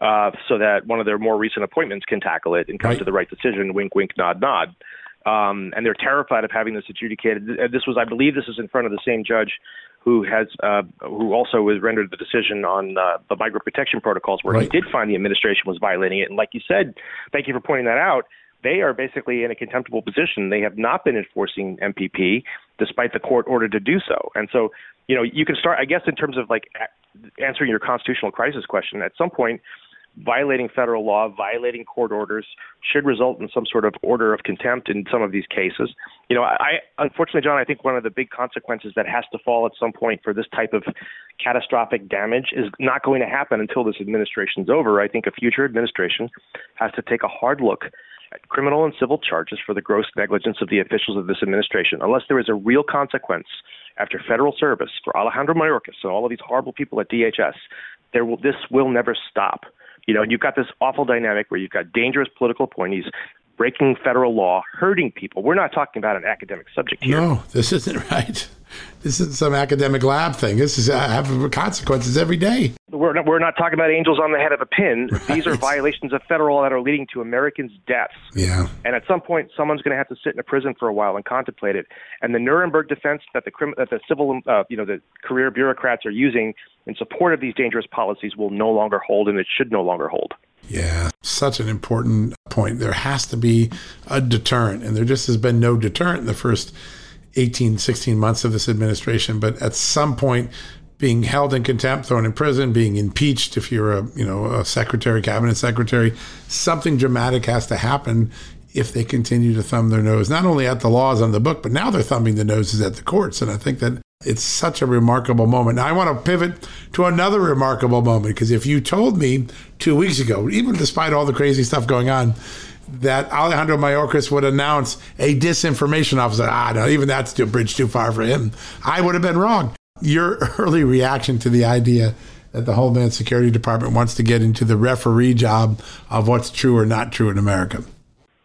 Uh, so that one of their more recent appointments can tackle it and come right. to the right decision. Wink, wink, nod, nod um, and they're terrified of having this adjudicated. This was, I believe, this is in front of the same judge who has uh, who also was rendered the decision on uh, the migrant protection protocols, where right. he did find the administration was violating it. And like you said, thank you for pointing that out. They are basically in a contemptible position. They have not been enforcing MPP, despite the court order to do so. And so, you know, you can start, I guess, in terms of like answering your constitutional crisis question. At some point, violating federal law, violating court orders, should result in some sort of order of contempt in some of these cases. You know, I unfortunately, John, I think one of the big consequences that has to fall at some point for this type of catastrophic damage is not going to happen until this administration is over. I think a future administration has to take a hard look at criminal and civil charges for the gross negligence of the officials of this administration, unless there is a real consequence after federal service for Alejandro Mayorkas and all of these horrible people at DHS. There will, this will never stop. You know, and you've got this awful dynamic where you've got dangerous political appointees breaking federal law, hurting people. We're not talking about an academic subject here. No, this isn't right. This isn't some academic lab thing. This is uh, have consequences every day. We're not, we're not talking about angels on the head of a pin. Right. These are violations of federal law that are leading to Americans' deaths. Yeah. And at some point, someone's going to have to sit in a prison for a while and contemplate it. And the Nuremberg defense that the crim- that the civil, uh, you know, the career bureaucrats are using in support of these dangerous policies will no longer hold, and it should no longer hold. Yeah, such an important point. There has to be a deterrent, and there just has been no deterrent in the first 18, 16 months of this administration. But at some point, being held in contempt, thrown in prison, being impeached if you're a you know a secretary, cabinet secretary, something dramatic has to happen if they continue to thumb their nose not only at the laws on the book, but now they're thumbing the noses at the courts. And I think that it's such a remarkable moment. Now, I want to pivot to another remarkable moment because if you told me two weeks ago, even despite all the crazy stuff going on, that Alejandro Mayorkas would announce a disinformation officer, ah, no, even that's too bridge too far for him, I would have been wrong. Your early reaction to the idea that the Homeland Security Department wants to get into the referee job of what's true or not true in America.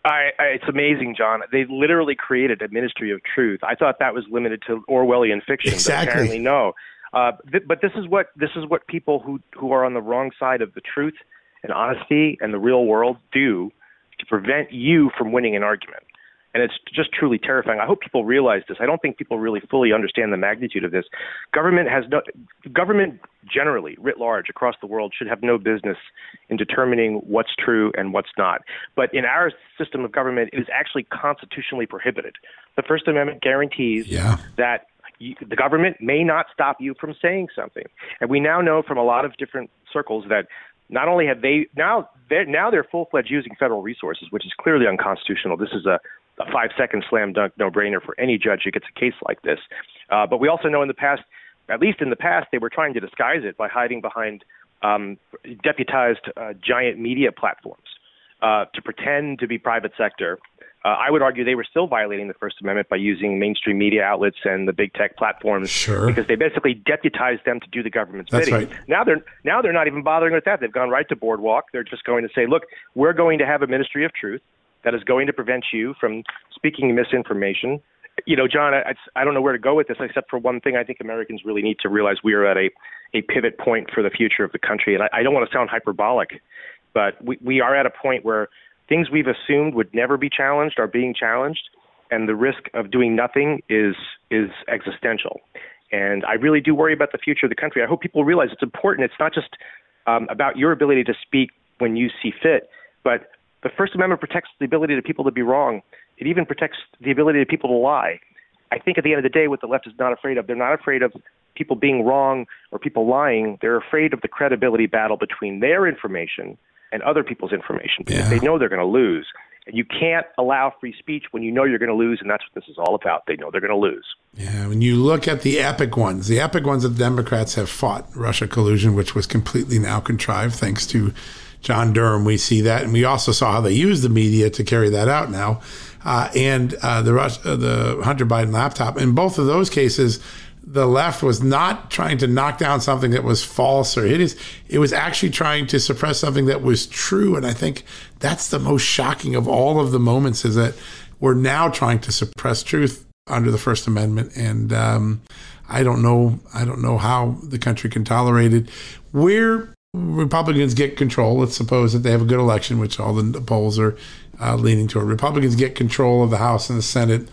I, I, it's amazing, John. They literally created a ministry of truth. I thought that was limited to Orwellian fiction. Exactly. But apparently, no. Uh, th- but this is what this is what people who who are on the wrong side of the truth and honesty and the real world do to prevent you from winning an argument and it's just truly terrifying. I hope people realize this. I don't think people really fully understand the magnitude of this. Government has no government generally writ large across the world should have no business in determining what's true and what's not. But in our system of government, it is actually constitutionally prohibited. The First Amendment guarantees yeah. that you, the government may not stop you from saying something. And we now know from a lot of different circles that not only have they now they're now they're full fledged using federal resources, which is clearly unconstitutional. This is a a five second slam dunk no brainer for any judge who gets a case like this. Uh, but we also know in the past, at least in the past, they were trying to disguise it by hiding behind um, deputized uh, giant media platforms. uh, to pretend to be private sector. Uh, I would argue they were still violating the First Amendment by using mainstream media outlets and the big tech platforms sure. because they basically deputized them to do the government's That's bidding. Right. Now they're now they're not even bothering with that. They've gone right to Boardwalk. They're just going to say, look, we're going to have a Ministry of Truth that is going to prevent you from speaking misinformation. You know, John, I, I don't know where to go with this except for one thing. I think Americans really need to realize we are at a, a pivot point for the future of the country. And I, I don't want to sound hyperbolic, but we, we are at a point where things we've assumed would never be challenged are being challenged, and the risk of doing nothing is is existential. And I really do worry about the future of the country. I hope people realize it's important. It's not just um, about your ability to speak when you see fit, but the First Amendment protects the ability of people to be wrong. It even protects the ability of people to lie. I think at the end of the day, what the left is not afraid of, they're not afraid of people being wrong or people lying. They're afraid of the credibility battle between their information and other people's information because yeah. they know they're going to lose. And you can't allow free speech when you know you're going to lose, and that's what this is all about. They know they're going to lose. Yeah, when you look at the epic ones, the epic ones that the Democrats have fought, Russia collusion, which was completely now contrived thanks to John Durham, we see that, and we also saw how they use the media to carry that out now, uh, and uh, the Rush, uh, the Hunter Biden laptop. In both of those cases, the left was not trying to knock down something that was false or hideous. It was actually trying to suppress something that was true. And I think that's the most shocking of all of the moments is that we're now trying to suppress truth under the First Amendment. And um, I don't know, I don't know how the country can tolerate it. Where Republicans get control, let's suppose that they have a good election, which all the polls are uh, leaning toward. Republicans get control of the House and the Senate.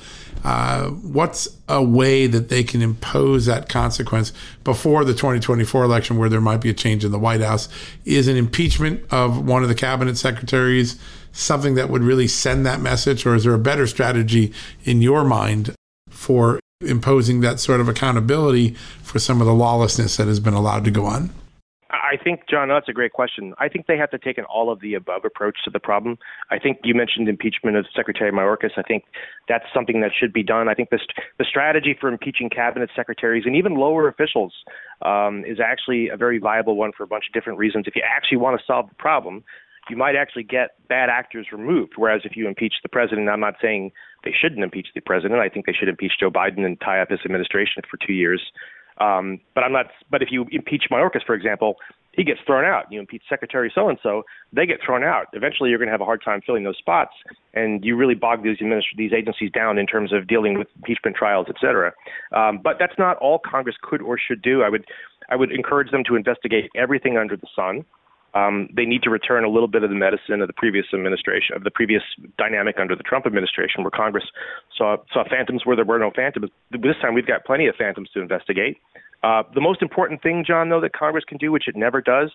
Uh, what's a way that they can impose that consequence before the 2024 election, where there might be a change in the White House? Is an impeachment of one of the cabinet secretaries something that would really send that message, or is there a better strategy in your mind for imposing that sort of accountability for some of the lawlessness that has been allowed to go on? I think, John, that's a great question. I think they have to take an all of the above approach to the problem. I think you mentioned impeachment of Secretary Mayorkas. I think that's something that should be done. I think the, the strategy for impeaching cabinet secretaries and even lower officials um, is actually a very viable one for a bunch of different reasons. If you actually want to solve the problem, you might actually get bad actors removed. Whereas if you impeach the president, I'm not saying they shouldn't impeach the president. I think they should impeach Joe Biden and tie up his administration for two years. Um, but I'm not. But if you impeach Mayorkas, for example, he gets thrown out. You impeach Secretary so and so, they get thrown out. Eventually, you're going to have a hard time filling those spots, and you really bog these administ- these agencies down in terms of dealing with impeachment trials, et cetera. Um, but that's not all Congress could or should do. I would I would encourage them to investigate everything under the sun. Um, they need to return a little bit of the medicine of the previous administration, of the previous dynamic under the Trump administration, where Congress saw saw phantoms where there were no phantoms. This time, we've got plenty of phantoms to investigate. Uh, the most important thing, John, though, that Congress can do, which it never does,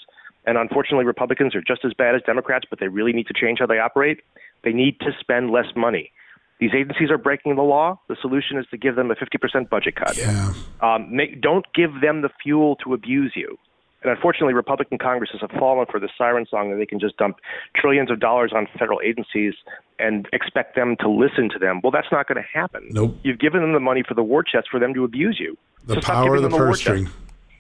and unfortunately, Republicans are just as bad as Democrats, but they really need to change how they operate. They need to spend less money. These agencies are breaking the law. The solution is to give them a 50% budget cut. Yeah. Um, make, don't give them the fuel to abuse you. And unfortunately, Republican Congresses have fallen for the siren song that they can just dump trillions of dollars on federal agencies and expect them to listen to them. Well, that's not going to happen. Nope. You've given them the money for the war chest for them to abuse you. The So power of the war purse string.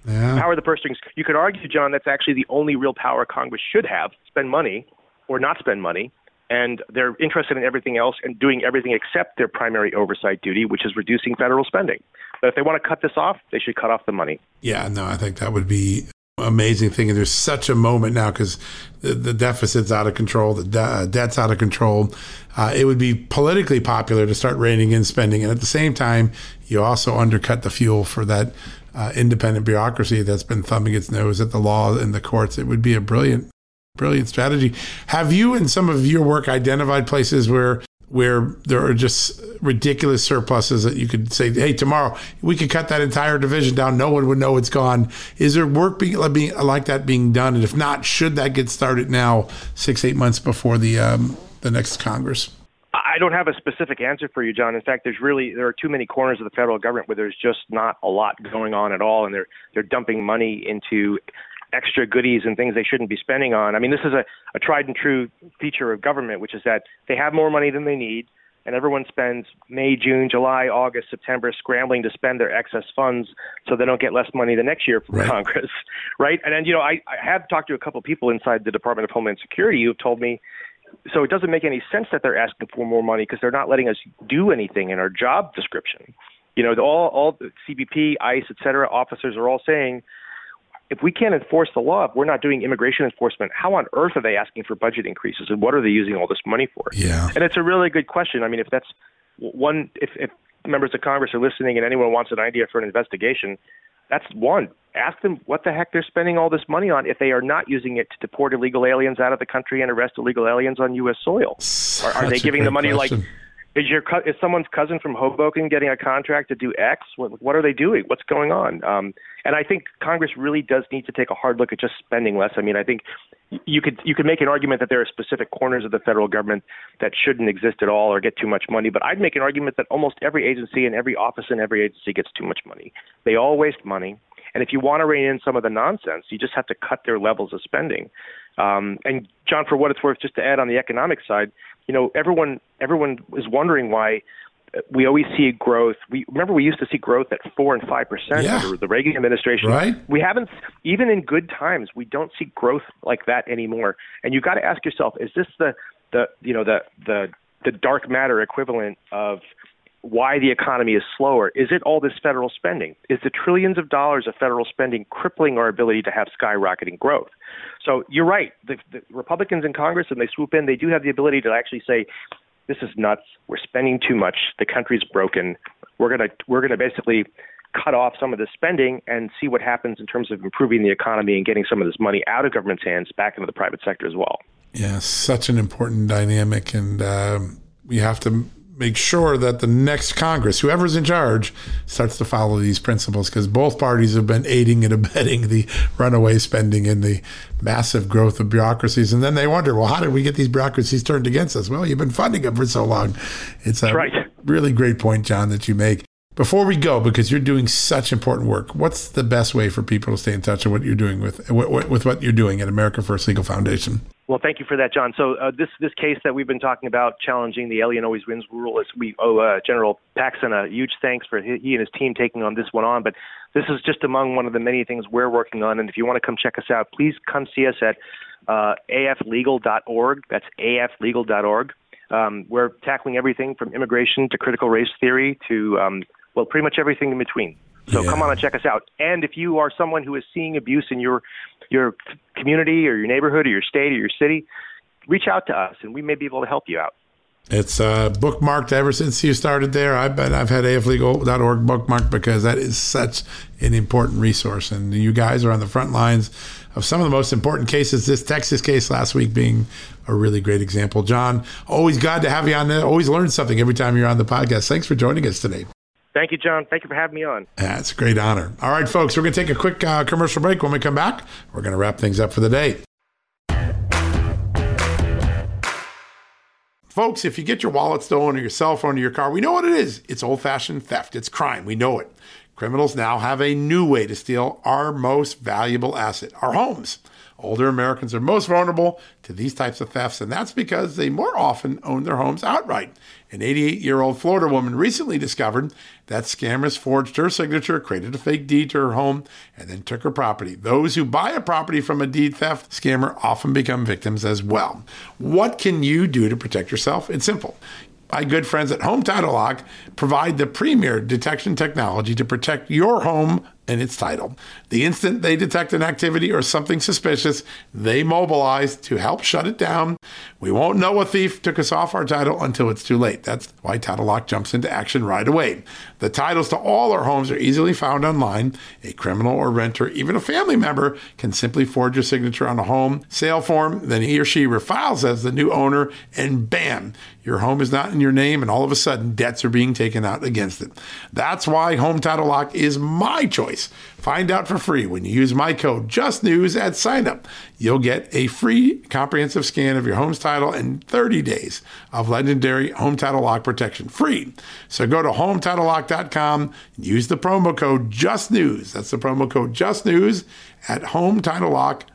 Yeah. Power of the purse strings. You could argue, John, that's actually the only real power Congress should have: spend money or not spend money. And they're interested in everything else and doing everything except their primary oversight duty, which is reducing federal spending. But if they want to cut this off, they should cut off the money. Yeah, no, I think that would be amazing thing. And there's such a moment now because the, the, deficit's out of control, the de- uh, debt's out of control. Uh, it would be politically popular to start reining in spending. And at the same time, you also undercut the fuel for that uh, independent bureaucracy that's been thumbing its nose at the law and the courts. It would be a brilliant, brilliant strategy. Have you, in some of your work, identified places where where there are just ridiculous surpluses that you could say, hey, tomorrow we could cut that entire division down. No one would know it's gone. Is there work being, like that being done? And if not, should that get started now, six, eight months before the um, the next Congress? I don't have a specific answer for you, John. In fact, there's really there are too many corners of the federal government where there's just not a lot going on at all, and they're they're dumping money into extra goodies and things they shouldn't be spending on. I mean, this is a, a tried and true feature of government, which is that they have more money than they need, and everyone spends May, June, July, August, September scrambling to spend their excess funds so they don't get less money the next year from Right. Congress, right? And then, you know, I, I have talked to a couple of people inside the Department of Homeland Security who have told me so it doesn't make any sense that they're asking for more money because they're not letting us do anything in our job description. You know, all all CBP, ICE, et cetera, officers are all saying if we can't enforce the law, if we're not doing immigration enforcement, how on earth are they asking for budget increases and what are they using all this money for? Yeah. And it's a really good question. I mean, if that's one, if, if members of Congress are listening and anyone wants an idea for an investigation, that's one. Ask them what the heck they're spending all this money on if they are not using it to deport illegal aliens out of the country and arrest illegal aliens on U.S. soil. Are, are they giving the money question. like is your is someone's cousin from Hoboken getting a contract to do X? What, what are they doing? What's going on? Um, and I think Congress really does need to take a hard look at just spending less. I mean, I think you could you could make an argument that there are specific corners of the federal government that shouldn't exist at all or get too much money. But I'd make an argument that almost every agency and every office in every agency gets too much money. They all waste money. And if you want to rein in some of the nonsense, you just have to cut their levels of spending. Um, and John, for what it's worth, just to add on the economic side, you know, everyone everyone is wondering why uh, we always see growth. We remember we used to see growth at four and five percent Yeah. under the Reagan administration. Right. We haven't even in good times. We don't see growth like that anymore. And you've got to ask yourself: Is this the the you know the the the dark matter equivalent of why the economy is slower? Is it all this federal spending? Is the trillions of dollars of federal spending crippling our ability to have skyrocketing growth? So you're right. The, the Republicans in Congress, and they swoop in, they do have the ability to actually say, "This is nuts. We're spending too much. The country's broken. We're gonna we're gonna basically." cut off some of the spending and see what happens in terms of improving the economy and getting some of this money out of government's hands back into the private sector as well. Yeah, such an important dynamic, and um, we have to make sure that the next Congress, whoever's in charge, starts to follow these principles because both parties have been aiding and abetting the runaway spending and the massive growth of bureaucracies. And then they wonder, well, how did we get these bureaucracies turned against us? Well, you've been funding them for so long. It's a right. really great point, John, that you make. Before we go, because you're doing such important work, what's the best way for people to stay in touch with what you're doing with with what you're doing at America First Legal Foundation? Well, thank you for that, John. So uh, this this case that we've been talking about, challenging the alien always wins rule, is we owe uh, General Paxton a huge thanks for he, and his team taking on this one on. But this is just among one of the many things we're working on. And if you want to come check us out, please come see us at uh, aflegal.org. That's aflegal.org. Um, we're tackling everything from immigration to critical race theory to um, well, pretty much everything in between. So Yeah. come on and check us out. And if you are someone who is seeing abuse in your your community or your neighborhood or your state or your city, reach out to us and we may be able to help you out. It's uh, bookmarked ever since you started there. I've been I've had aflegal.org bookmarked because that is such an important resource, and you guys are on the front lines of some of the most important cases. This Texas case last week being a really great example. John, always glad to have you on. there. Always learn something every time you're on the podcast. Thanks for joining us today. Thank you, John. Thank you for having me on. That's a great honor. All right, folks, we're going to take a quick uh, commercial break. When we come back, we're going to wrap things up for the day. Folks, if you get your wallet stolen or your cell phone or your car, we know what it is. It's old fashioned theft, it's crime. We know it. Criminals now have a new way to steal our most valuable asset, our homes. Older Americans are most vulnerable to these types of thefts, and that's because they more often own their homes outright. An 88 year old Florida woman recently discovered that scammers forged her signature, created a fake deed to her home, and then took her property. Those who buy a property from a deed theft scammer often become victims as well. What can you do to protect yourself? It's simple. My good friends at Home Title Lock provide the premier detection technology to protect your home and its title. The instant they detect an activity or something suspicious, they mobilize to help shut it down. We won't know a thief took us off our title until it's too late. That's why Title Lock jumps into action right away. The titles to all our homes are easily found online. A criminal or renter, even a family member, can simply forge your signature on a home sale form. Then he or she refiles as the new owner, and bam, your home is not in your name, and all of a sudden, debts are being taken out against it. That's why Home Title Lock is my choice. Find out for free when you use my code JustNews at signup. You'll get a free comprehensive scan of your home's title and 30 days of legendary Home Title Lock protection free. So go to HomeTitleLock.com and use the promo code JustNews. That's the promo code JustNews at HomeTitleLock.com.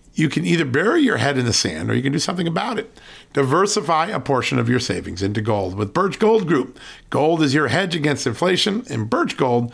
you can either bury your head in the sand or you can do something about it. Diversify a portion of your savings into gold with Birch Gold Group. Gold is your hedge against inflation, and Birch Gold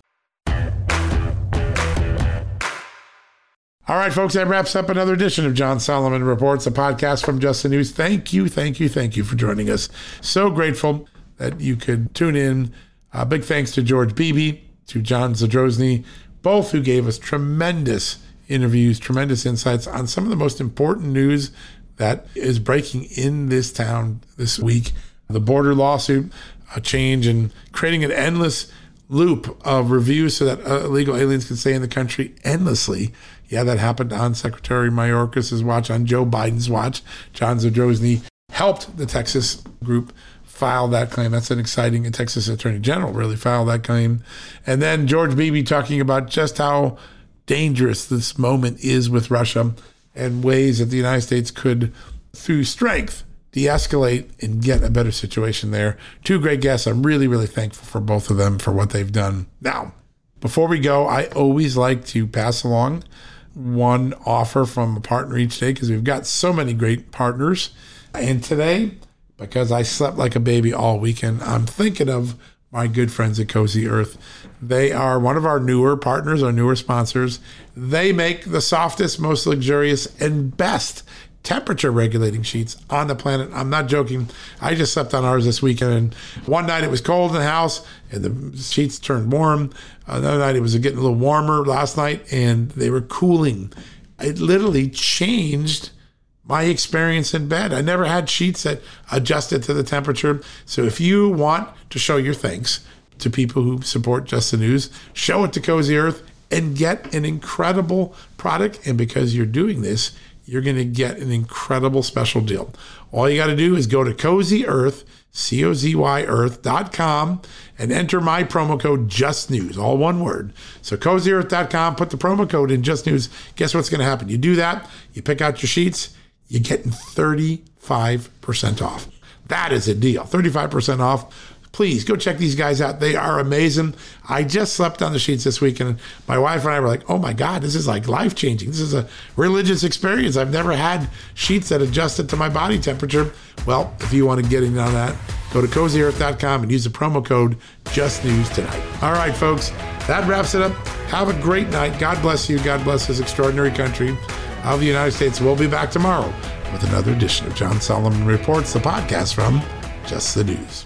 All right, folks, that wraps up another edition of John Solomon Reports, a podcast from Just the News. Thank you, thank you, thank you for joining us. So grateful that you could tune in. Uh, big thanks to George Beebe, to John Zadrozny, both who gave us tremendous interviews, tremendous insights on some of the most important news that is breaking in this town this week. The border lawsuit, a change in creating an endless loop of reviews so that uh, illegal aliens can stay in the country endlessly. Yeah, that happened on Secretary Mayorkas' watch, on Joe Biden's watch. John Zadrozny helped the Texas group file that claim. That's an exciting, and Texas Attorney General really filed that claim. And then George Beebe talking about just how dangerous this moment is with Russia and ways that the United States could, through strength, de escalate and get a better situation there. Two great guests. I'm really, really thankful for both of them for what they've done. Now, before we go, I always like to pass along one offer from a partner each day because we've got so many great partners. And today, because I slept like a baby all weekend, I'm thinking of my good friends at Cozy Earth. They are one of our newer partners, our newer sponsors. They make the softest, most luxurious, and best temperature regulating sheets on the planet. I'm not joking. I just slept on ours this weekend, and one night it was cold in the house, and the sheets turned warm. Another night it was getting a little warmer last night, and they were cooling. It literally changed my experience in bed. I never had sheets that adjusted to the temperature. So if you want to show your thanks to people who support Just the News, show it to Cozy Earth and get an incredible product. And because you're doing this, you're going to get an incredible special deal. All you got to do is go to Cozy Earth, C O Z Y Earth.com, and enter my promo code Just News, all one word. So CozyEarth.com, put the promo code in Just News. Guess what's going to happen? You do that, you pick out your sheets you're getting 35% off. That is a deal. 35% off. Please go check these guys out. They are amazing. I just slept on the sheets this week, and my wife and I were like, oh my God, this is like life changing. This is a religious experience. I've never had sheets that adjusted to my body temperature. Well, if you want to get in on that, go to cozyearth.com and use the promo code JustNews tonight. All right, folks, that wraps it up. Have a great night. God bless you. God bless this extraordinary country of the United States. We'll be back tomorrow with another edition of John Solomon Reports, the podcast from Just the News.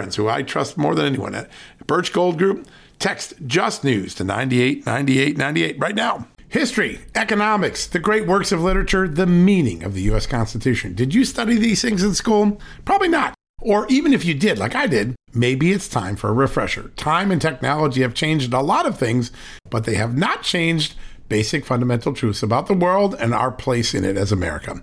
friends who I trust more than anyone at Birch Gold Group. Text Just News to 989898 right now. History, economics, the great works of literature, the meaning of the U.S. Constitution. Did you study these things in school? Probably not. Or even if you did, like I did, maybe it's time for a refresher. Time and technology have changed a lot of things, but they have not changed basic fundamental truths about the world and our place in it as America.